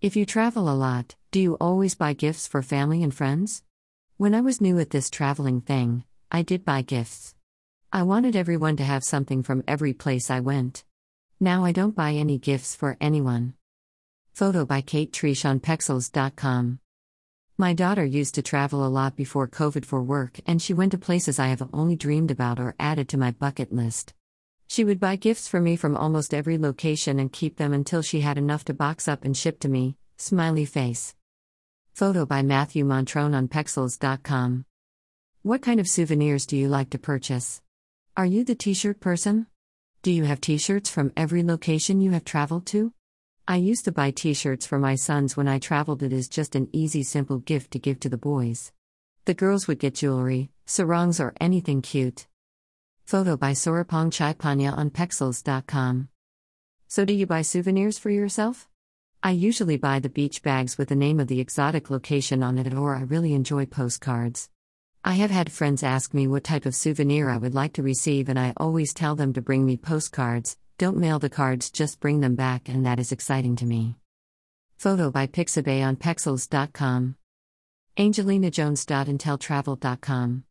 If you travel a lot, do you always buy gifts for family and friends? When I was new at this traveling thing, I did buy gifts. I wanted everyone to have something from every place I went. Now I don't buy any gifts for anyone. Photo by Kate Trysh on Pexels.com. My daughter used to travel a lot before COVID for work, and she went to places I have only dreamed about or added to my bucket list. She would buy gifts for me from almost every location and keep them until she had enough to box up and ship to me. Smiley face. Photo by Matthew Montrone on Pexels.com. What kind of souvenirs do you like to purchase? Are you the t shirt person? Do you have t shirts from every location you have traveled to? I used to buy t shirts for my sons when I traveled. It is just an easy, simple gift to give to the boys. The girls would get jewelry, sarongs, or anything cute. Photo by Sorapong Chaipanya on Pexels.com. So, do you buy souvenirs for yourself? I usually buy the beach bags with the name of the exotic location on it, or I really enjoy postcards. I have had friends ask me what type of souvenir I would like to receive, and I always tell them to bring me postcards don't mail the cards, just bring them back, and that is exciting to me. Photo by Pixabay on Pexels.com. Angelina Jones.inteltravel.com.